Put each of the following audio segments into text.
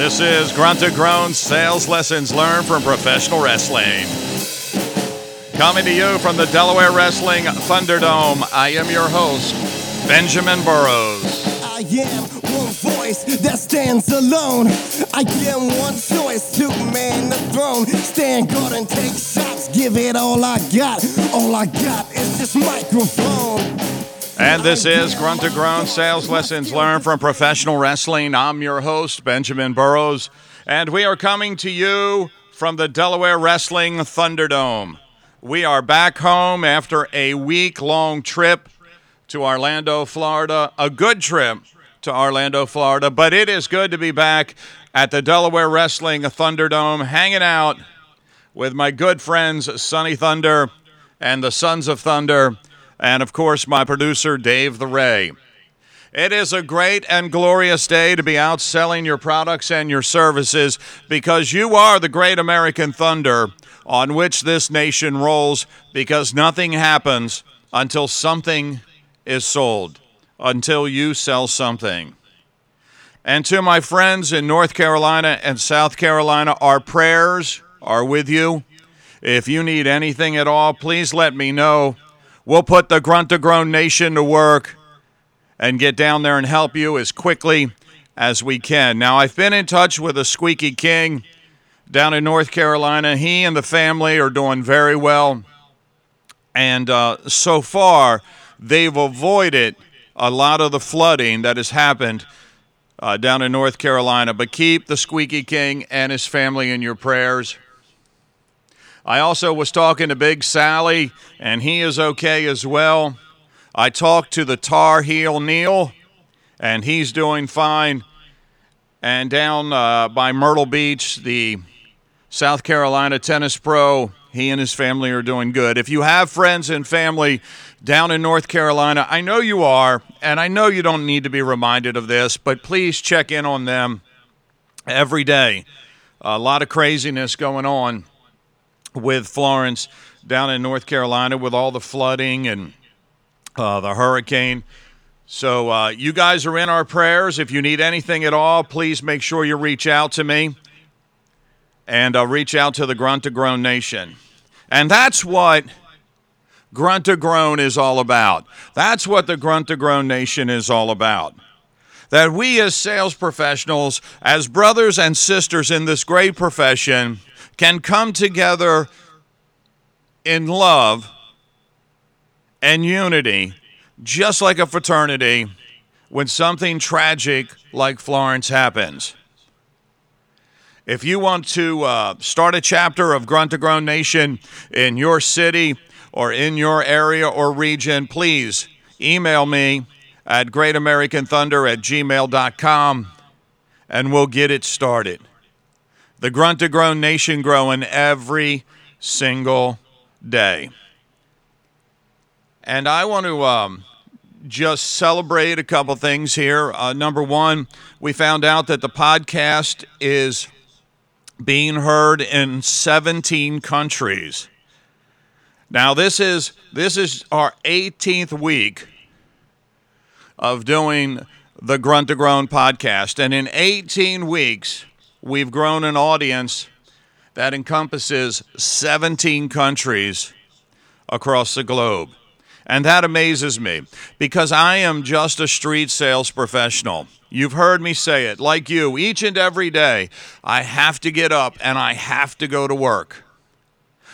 This is Grunt to Groan Sales Lessons Learned from Professional Wrestling. Coming to you from the Delaware Wrestling Thunderdome, I am your host, Benjamin Burrows. I am one voice that stands alone. I am one choice to man the throne. Stand guard and take shots. Give it all I got. All I got is this microphone. And this is Grunt to Groan Sales Lessons Learned from Professional Wrestling. I'm your host, Benjamin Burrows, and we are coming to you from the Delaware Wrestling Thunderdome. We are back home after a week long trip to Orlando, Florida. A good trip to Orlando, Florida, but it is good to be back at the Delaware Wrestling Thunderdome, hanging out with my good friends Sonny Thunder and the Sons of Thunder, and of course my producer Dave the Ray. It is a great and glorious day to be out selling your products and your services because you are the great American thunder on which this nation rolls because nothing happens until something is sold, until you sell something. And to my friends in North Carolina and South Carolina, our prayers are with you. If you need anything at all, please let me know. We'll put the Grunt to Groan Nation to work and get down there and help you as quickly as we can. Now, I've been in touch with a Squeaky King down in North Carolina. He and the family are doing very well. And uh, so far, they've avoided a lot of the flooding that has happened uh, down in North Carolina. But keep the Squeaky King and his family in your prayers. I also was talking to Big Sally, and he is okay as well. I talked to the Tar Heel Neil, and he's doing fine. And down uh, by Myrtle Beach, the South Carolina tennis pro, he and his family are doing good. If you have friends and family down in North Carolina, I know you are, and I know you don't need to be reminded of this, but please check in on them every day. A lot of craziness going on with Florence down in North Carolina with all the flooding and uh, the hurricane. So uh, you guys are in our prayers. If you need anything at all, please make sure you reach out to me and uh, reach out to the Grunt to Groan Nation. And that's what Grunt to Groan is all about. That's what the Grunt to Groan Nation is all about. That we as sales professionals, as brothers and sisters in this great profession, can come together in love and unity, just like a fraternity, when something tragic like Florence happens. If you want to uh, start a chapter of Grunt to Groan Nation in your city or in your area or region, please email me at greatamericanthunder at gmail.com and we'll get it started. The Grunt to Groan Nation growing every single day. And I want to um, just celebrate a couple things here. Uh, number one, we found out that the podcast is being heard in 17 countries. Now this is this is our 18th week of doing the Grunt to Groan podcast and in 18 weeks we've grown an audience that encompasses 17 countries across the globe. And that amazes me because I am just a street sales professional. You've heard me say it, like you, each and every day, I have to get up and I have to go to work.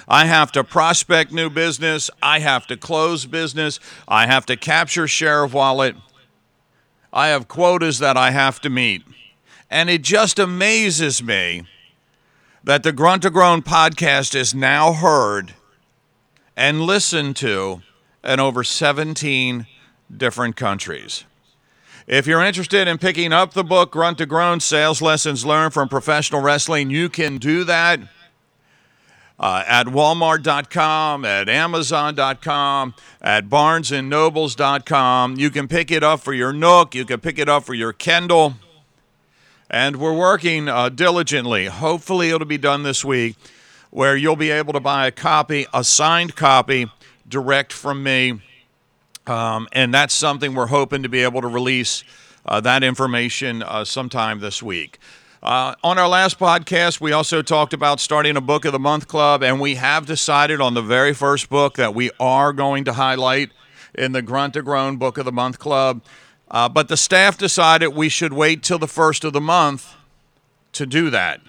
I have to prospect new business. I have to close business. I have to capture share of wallet. I have quotas that I have to meet. And it just amazes me that the Grunt to Groan podcast is now heard and listened to in over 17 different countries. If you're interested in picking up the book, Grunt to Groan Sales Lessons Learned from Professional Wrestling, you can do that uh, at walmart.com, at amazon.com, at barnesandnobles.com. You can pick it up for your Nook, you can pick it up for your Kindle. And we're working uh, diligently. Hopefully, it'll be done this week where you'll be able to buy a copy, a signed copy, direct from me. Um, and that's something we're hoping to be able to release uh, that information uh, sometime this week. Uh, on our last podcast, we also talked about starting a Book of the Month club, and we have decided on the very first book that we are going to highlight in the Grunt to Groan Book of the Month club. Uh, but the staff decided we should wait till the first of the month to do that.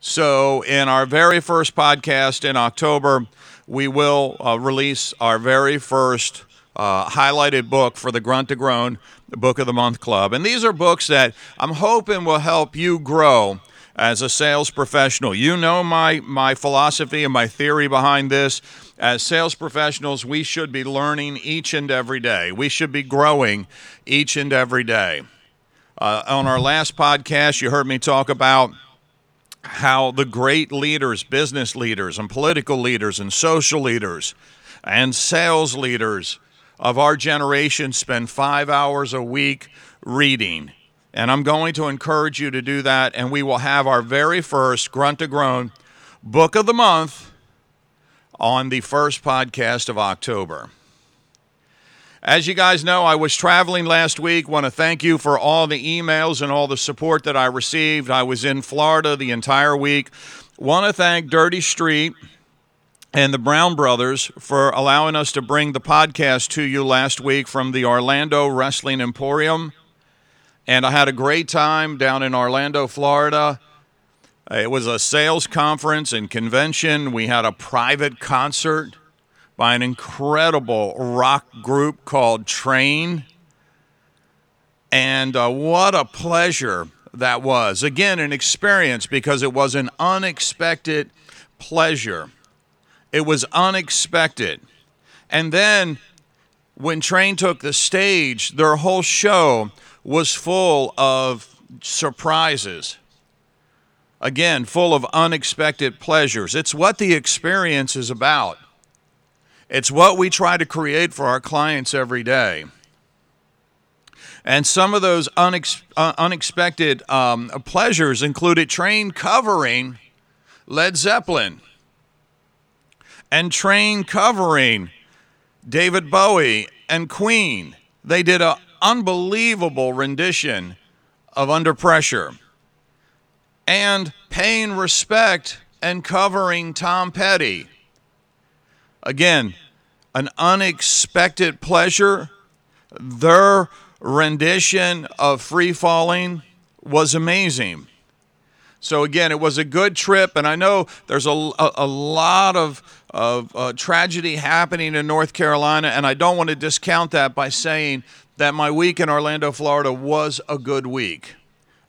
So, in our very first podcast in October, we will uh, release our very first uh, highlighted book for the Grunt to Groan Book of the Month Club. And these are books that I'm hoping will help you grow as a sales professional. You know my, my philosophy and my theory behind this. As sales professionals, we should be learning each and every day, we should be growing each and every day. Uh, on our last podcast, you heard me talk about how the great leaders, business leaders, and political leaders, and social leaders, and sales leaders of our generation spend five hours a week reading. And I'm going to encourage you to do that. And we will have our very first Grunt to Groan book of the month on the first podcast of October. As you guys know, I was traveling last week. Want to thank you for all the emails and all the support that I received. I was in Florida the entire week. Want to thank Dirty Street and the Brown Brothers for allowing us to bring the podcast to you last week from the Orlando Wrestling Emporium. And I had a great time down in Orlando, Florida. It was a sales conference and convention. We had a private concert by an incredible rock group called Train. And uh, what a pleasure that was. Again, an experience because it was an unexpected pleasure. It was unexpected. And then when Train took the stage, their whole show was full of surprises. Again, full of unexpected pleasures. It's what the experience is about. It's what we try to create for our clients every day. And some of those unex- uh, unexpected um, pleasures included train covering Led Zeppelin and train covering David Bowie and Queen. They did an unbelievable rendition of Under Pressure. And paying respect and covering Tom Petty. Again, an unexpected pleasure. Their rendition of Free Falling was amazing. So, again, it was a good trip, and I know there's a, a, a lot of, of uh, tragedy happening in North Carolina, and I don't want to discount that by saying that my week in Orlando, Florida was a good week.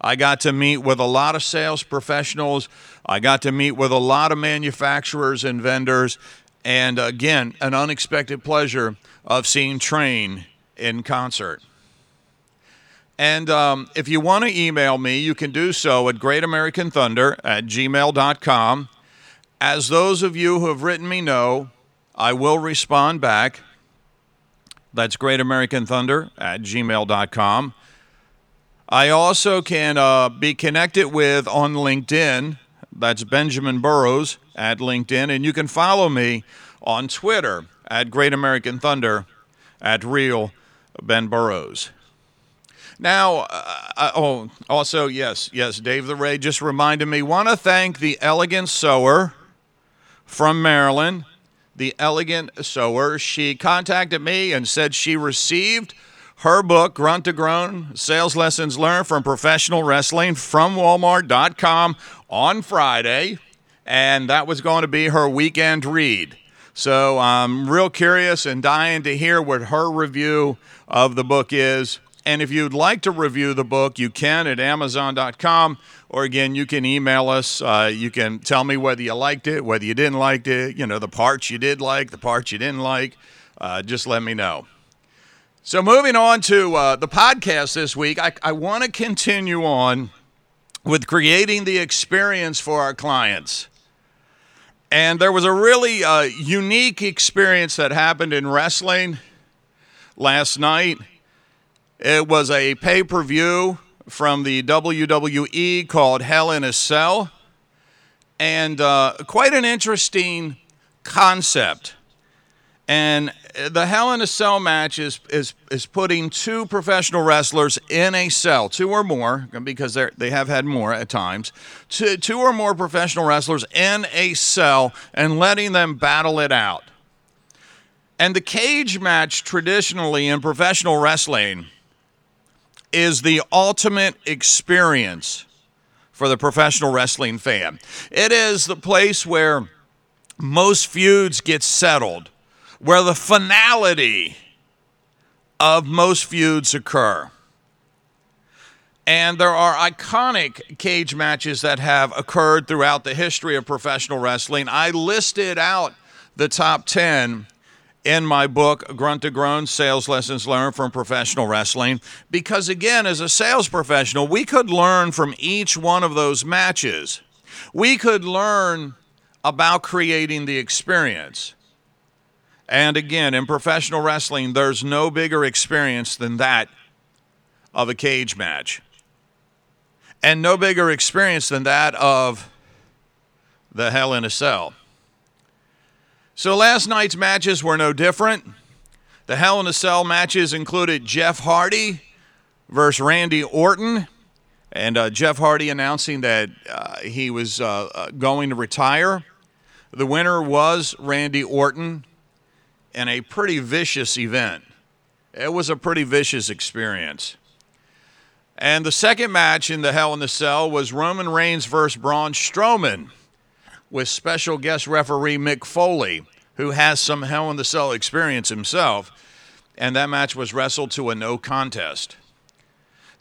I got to meet with a lot of sales professionals. I got to meet with a lot of manufacturers and vendors, and again, an unexpected pleasure of seeing Train in concert. And um, if you want to email me, you can do so at greatamericanthunder at gmail.com. As those of you who have written me know, I will respond back. That's greatamericanthunder at gmail.com. I also can uh, be connected with on LinkedIn. That's Benjamin Burrows at LinkedIn. And you can follow me on Twitter at Great American Thunder at Real Ben Burrows. Now, uh, uh, oh, also, yes, yes, Dave the Ray just reminded me. Want to thank the Elegant Sewer from Maryland. The Elegant Sewer. She contacted me and said she received her book, Grunt to Groan Sales Lessons Learned from Professional Wrestling from Walmart.com on Friday. And that was going to be her weekend read. So I'm real curious and dying to hear what her review of the book is. And if you'd like to review the book, you can at Amazon.com, or again, you can email us. Uh, you can tell me whether you liked it, whether you didn't like it, you know, the parts you did like, the parts you didn't like. Uh, just let me know. So, moving on to uh, the podcast this week, I, I want to continue on with creating the experience for our clients. And there was a really uh, unique experience that happened in wrestling last night. It was a pay per view from the WWE called Hell in a Cell, and uh, quite an interesting concept. And the Hell in a Cell match is, is, is putting two professional wrestlers in a cell, two or more, because they they have had more at times, two, two or more professional wrestlers in a cell and letting them battle it out. And the cage match, traditionally in professional wrestling, is the ultimate experience for the professional wrestling fan. It is the place where most feuds get settled, where the finality of most feuds occur. And there are iconic cage matches that have occurred throughout the history of professional wrestling. I listed out the top 10 in my book, Grunt to Groan Sales Lessons Learned from Professional Wrestling, because again, as a sales professional, we could learn from each one of those matches. We could learn about creating the experience. And again, in professional wrestling, there's no bigger experience than that of a cage match. And no bigger experience than that of the Hell in a Cell. So last night's matches were no different. The Hell in a Cell matches included Jeff Hardy versus Randy Orton, and uh, Jeff Hardy announcing that uh, he was uh, uh going to retire. The winner was Randy Orton in a pretty vicious event. It was a pretty vicious experience. And the second match in the Hell in a Cell was Roman Reigns versus Braun Strowman with special guest referee Mick Foley, who has some Hell in the Cell experience himself. And that match was wrestled to a no contest.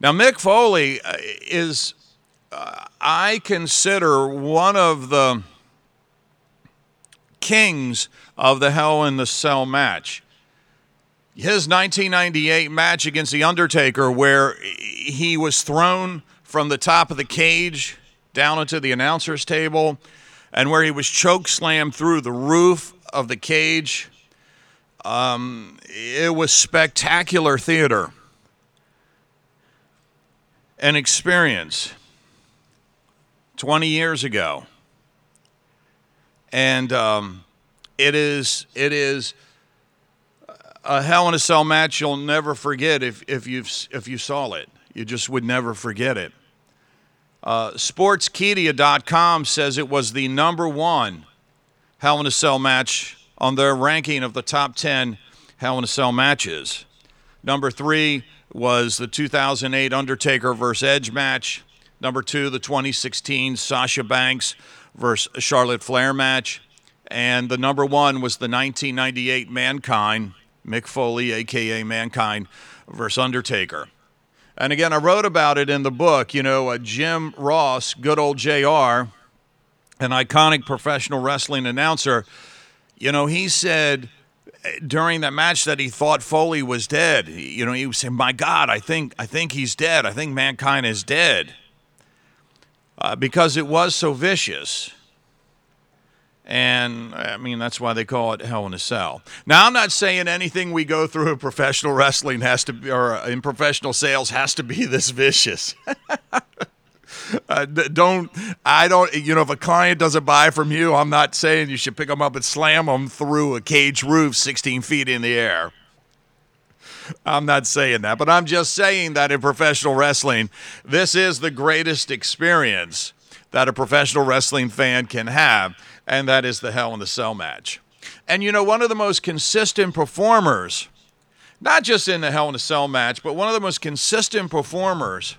Now, Mick Foley uh, is, uh, I consider, one of the kings of the Hell in the Cell match. His 1998 match against The Undertaker, where he was thrown from the top of the cage down into the announcer's table and where he was choke slammed through the roof of the cage. Um, it was spectacular theater, an experience 20 years ago. And um, it is, it is a Hell in a Cell match you'll never forget if, if, you've, if you saw it. You just would never forget it. Uh, Sportskeeda.com says it was the number one Hell in a Cell match on their ranking of the top 10 Hell in a Cell matches. Number three was the 2008 Undertaker versus Edge match. Number two, the 2016 Sasha Banks versus Charlotte Flair match. And the number one was the 1998 Mankind, Mick Foley, aka Mankind, versus Undertaker. And again, I wrote about it in the book. You know, uh, Jim Ross, good old JR, an iconic professional wrestling announcer, you know, he said eh, during that match that he thought Foley was dead. You know, he was saying, "My God, I think I think he's dead. I think mankind is dead," uh, because it was so vicious. And I mean, that's why they call it Hell in a Cell. Now, I'm not saying anything we go through in professional wrestling has to be, or in professional sales has to be this vicious. uh, don't, I don't, you know, if a client doesn't buy from you, I'm not saying you should pick them up and slam them through a cage roof 16 feet in the air. I'm not saying that, but I'm just saying that in professional wrestling, this is the greatest experience that a professional wrestling fan can have and that is the Hell in the Cell match. And you know, one of the most consistent performers, not just in the Hell in a Cell match, but one of the most consistent performers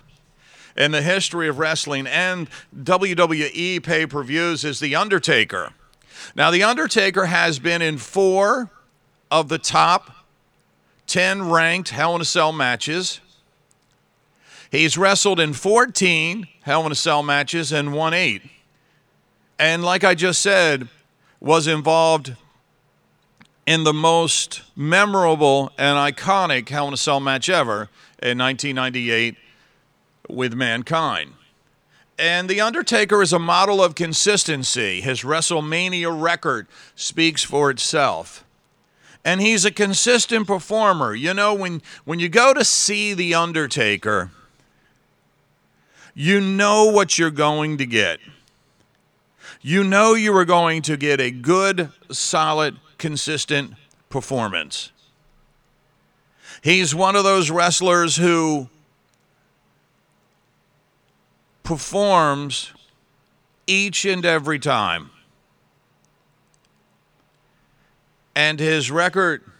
in the history of wrestling and WWE pay per views is The Undertaker. Now, The Undertaker has been in four of the top 10 ranked Hell in a Cell matches. He's wrestled in 14 Hell in a Cell matches and won eight and like I just said, was involved in the most memorable and iconic Hell in a Cell match ever in 1998 with Mankind. And The Undertaker is a model of consistency. His WrestleMania record speaks for itself. And he's a consistent performer. You know, when, when you go to see The Undertaker, you know what you're going to get you know you are going to get a good, solid, consistent performance. He's one of those wrestlers who performs each and every time. And his record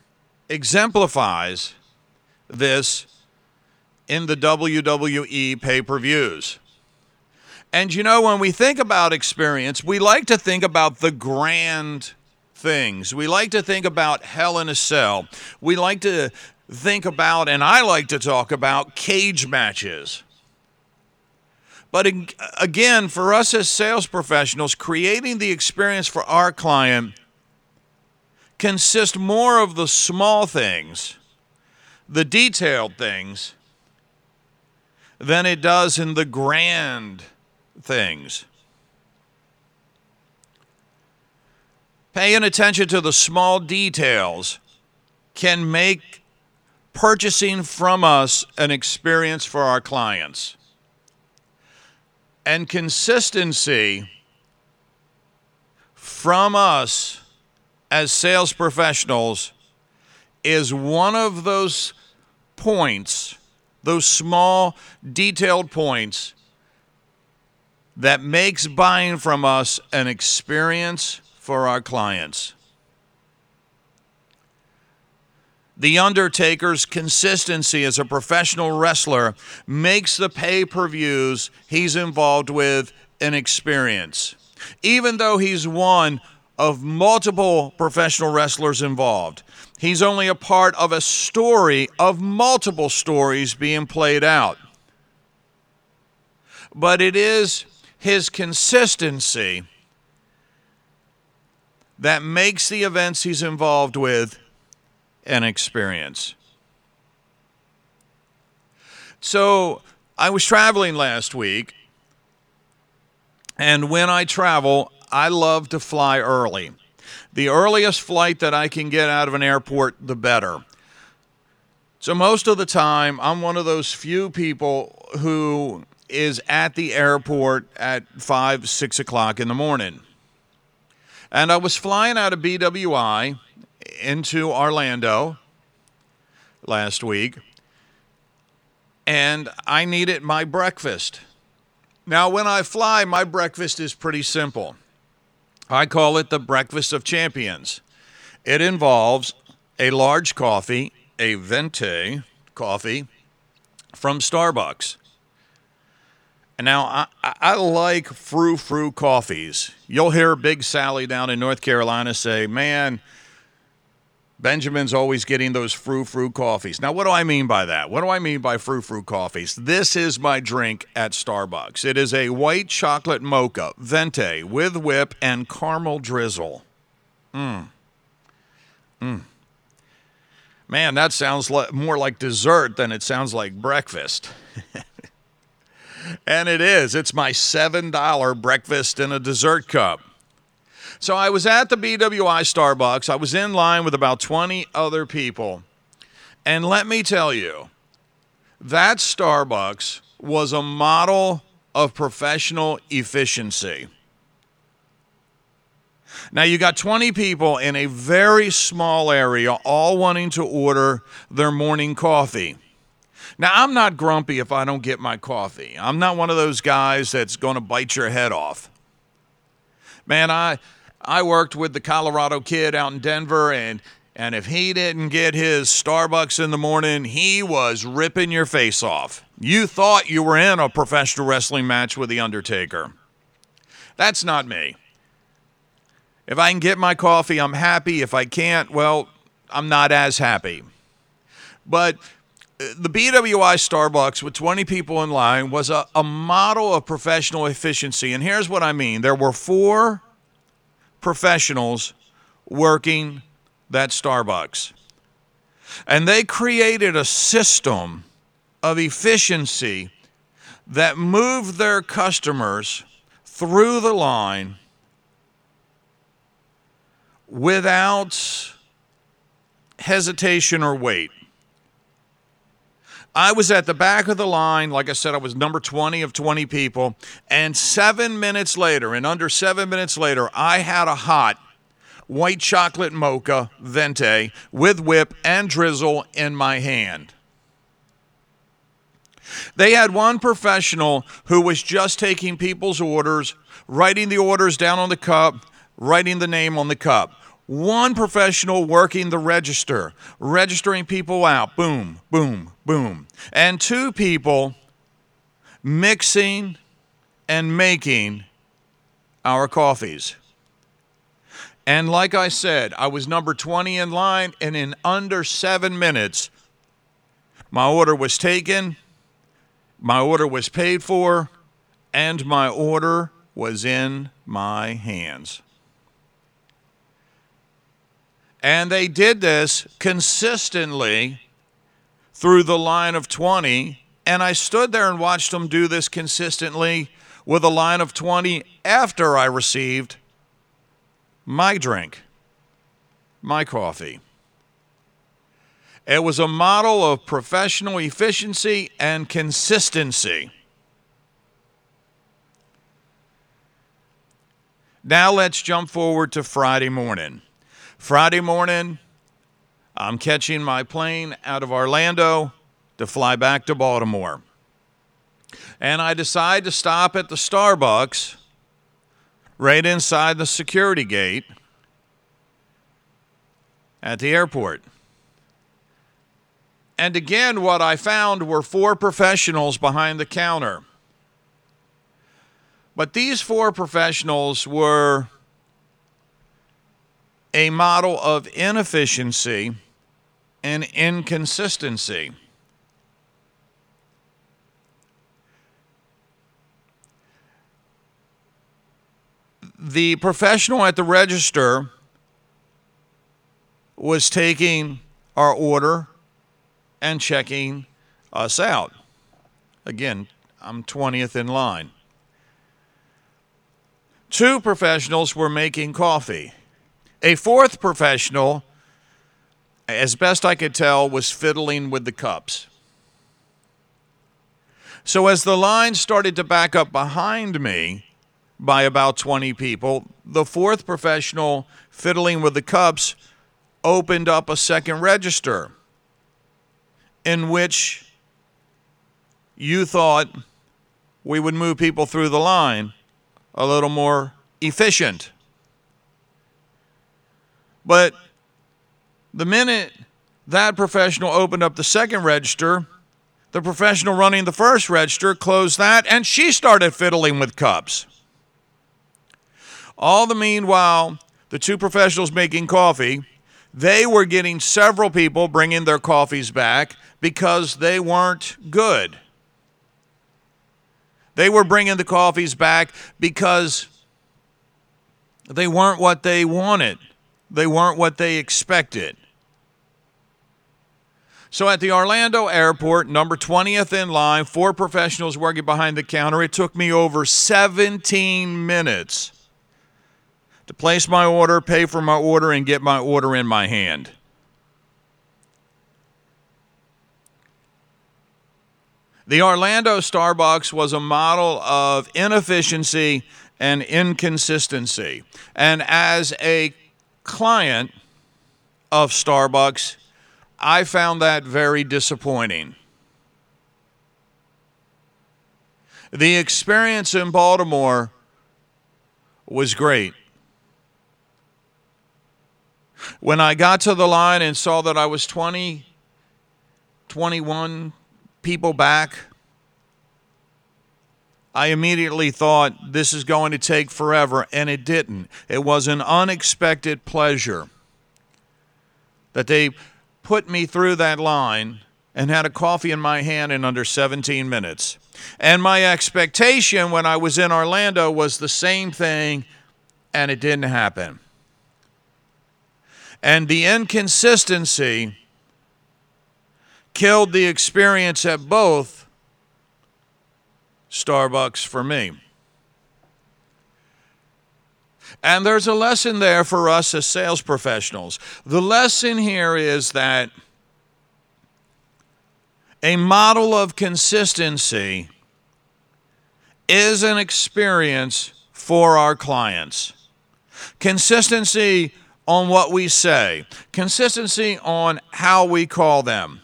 exemplifies this in the WWE pay per views. And you know, when we think about experience, we like to think about the grand things. We like to think about Hell in a Cell. We like to think about, and I like to talk about, cage matches. But again, for us as sales professionals, creating the experience for our client consists more of the small things, the detailed things, than it does in the grand things. Paying attention to the small details can make purchasing from us an experience for our clients. And consistency from us as sales professionals is one of those points those small, detailed points that makes buying from us an experience for our clients. The Undertaker's consistency as a professional wrestler makes the pay per views he's involved with an experience. Even though he's one of multiple professional wrestlers involved, He's only a part of a story of multiple stories being played out. But it is his consistency that makes the events he's involved with an experience. So I was traveling last week, and when I travel, I love to fly early. The earliest flight that I can get out of an airport, the better. So, most of the time, I'm one of those few people who is at the airport at 5, 6 o'clock in the morning. And I was flying out of BWI into Orlando last week, and I needed my breakfast. Now, when I fly, my breakfast is pretty simple. I call it the breakfast of champions. It involves a large coffee, a venti coffee from Starbucks. And now I, I like frou frou coffees. You'll hear Big Sally down in North Carolina say, Man, Benjamin's always getting those frou frou coffees. Now, what do I mean by that? What do I mean by frou frou coffees? This is my drink at Starbucks. It is a white chocolate mocha, venti, with whip and caramel drizzle. Mmm. Mmm. Man, that sounds more like dessert than it sounds like breakfast. and it is. It's my $7 breakfast in a dessert cup. So I was at the BWI Starbucks. I was in line with about 20 other people. And let me tell you, that Starbucks was a model of professional efficiency. Now, you got 20 people in a very small area, all wanting to order their morning coffee. Now, I'm not grumpy if I don't get my coffee. I'm not one of those guys that's going to bite your head off. Man, I, I worked with the Colorado kid out in Denver, and and if he didn't get his Starbucks in the morning, he was ripping your face off. You thought you were in a professional wrestling match with The Undertaker. That's not me. If I can get my coffee, I'm happy. If I can't, well, I'm not as happy. But the BWI Starbucks with 20 people in line was a, a model of professional efficiency. And here's what I mean there were four professionals working that Starbucks. And they created a system of efficiency that moved their customers through the line without hesitation or wait. I was at the back of the line. Like I said, I was number 20 of 20 people. And seven minutes later, and under seven minutes later, I had a hot white chocolate mocha venti with whip and drizzle in my hand. They had one professional who was just taking people's orders, writing the orders down on the cup, writing the name on the cup. One professional working the register, registering people out, boom, boom, boom. And two people mixing and making our coffees. And like I said, I was number 20 in line, and in under seven minutes, my order was taken, my order was paid for, and my order was in my hands. And they did this consistently through the line of 20. And I stood there and watched them do this consistently with a line of 20 after I received my drink, my coffee. It was a model of professional efficiency and consistency. Now let's jump forward to Friday morning. Friday morning, I'm catching my plane out of Orlando to fly back to Baltimore. And I decide to stop at the Starbucks right inside the security gate at the airport. And again, what I found were four professionals behind the counter. But these four professionals were a model of inefficiency and inconsistency. The professional at the register was taking our order and checking us out. Again, I'm 20th in line. Two professionals were making coffee. A fourth professional, as best I could tell, was fiddling with the cups. So as the line started to back up behind me by about 20 people, the fourth professional fiddling with the cups opened up a second register in which you thought we would move people through the line a little more efficient. But the minute that professional opened up the second register, the professional running the first register closed that and she started fiddling with cups. All the meanwhile, the two professionals making coffee, they were getting several people bringing their coffees back because they weren't good. They were bringing the coffees back because they weren't what they wanted. They weren't what they expected. So at the Orlando airport, number 20th in line, four professionals working behind the counter, it took me over 17 minutes to place my order, pay for my order, and get my order in my hand. The Orlando Starbucks was a model of inefficiency and inconsistency. And as a client of Starbucks, I found that very disappointing. The experience in Baltimore was great. When I got to the line and saw that I was 20, 21 people back, I immediately thought this is going to take forever, and it didn't. It was an unexpected pleasure that they put me through that line and had a coffee in my hand in under 17 minutes. And my expectation when I was in Orlando was the same thing, and it didn't happen. And the inconsistency killed the experience at both Starbucks for me. And there's a lesson there for us as sales professionals. The lesson here is that a model of consistency is an experience for our clients. Consistency on what we say, consistency on how we call them,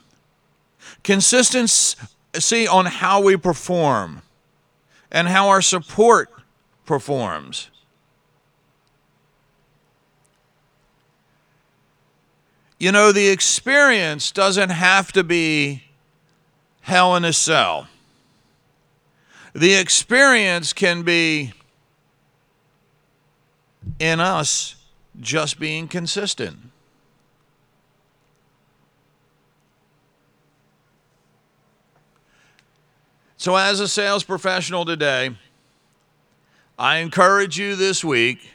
consistency on how we perform, and how our support performs. You know, the experience doesn't have to be hell in a cell. The experience can be in us just being consistent. So, as a sales professional today, I encourage you this week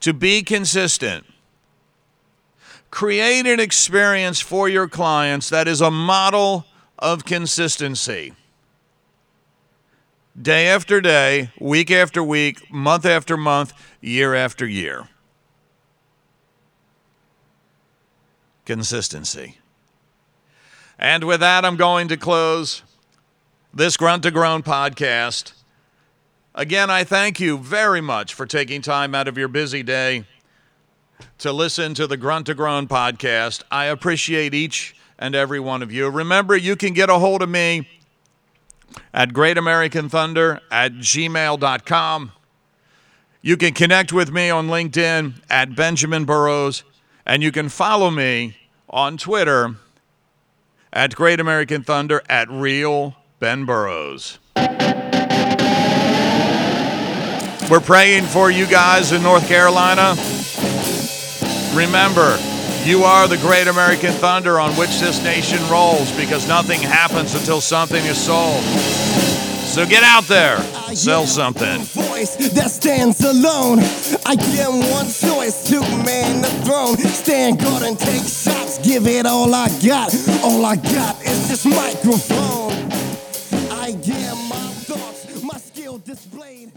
to be consistent. Create an experience for your clients that is a model of consistency. Day after day, week after week, month after month, year after year. Consistency. And with that, I'm going to close this Grunt to Groan podcast. Again, I thank you very much for taking time out of your busy day to listen to the Grunt to Groan podcast. I appreciate each and every one of you. Remember, you can get a hold of me at Great American Thunder at gmail.com. You can connect with me on LinkedIn at Benjamin Burrows, and you can follow me on Twitter at Great American Thunder at Real Ben Burrows. We're praying for you guys in North Carolina. Remember, you are the great American thunder on which this nation rolls because nothing happens until something is sold. So get out there, sell something. Voice that stands alone. I get one choice to man the throne. Stand guard and take shots. Give it all I got. All I got is this microphone. I get my thoughts, my skill displayed.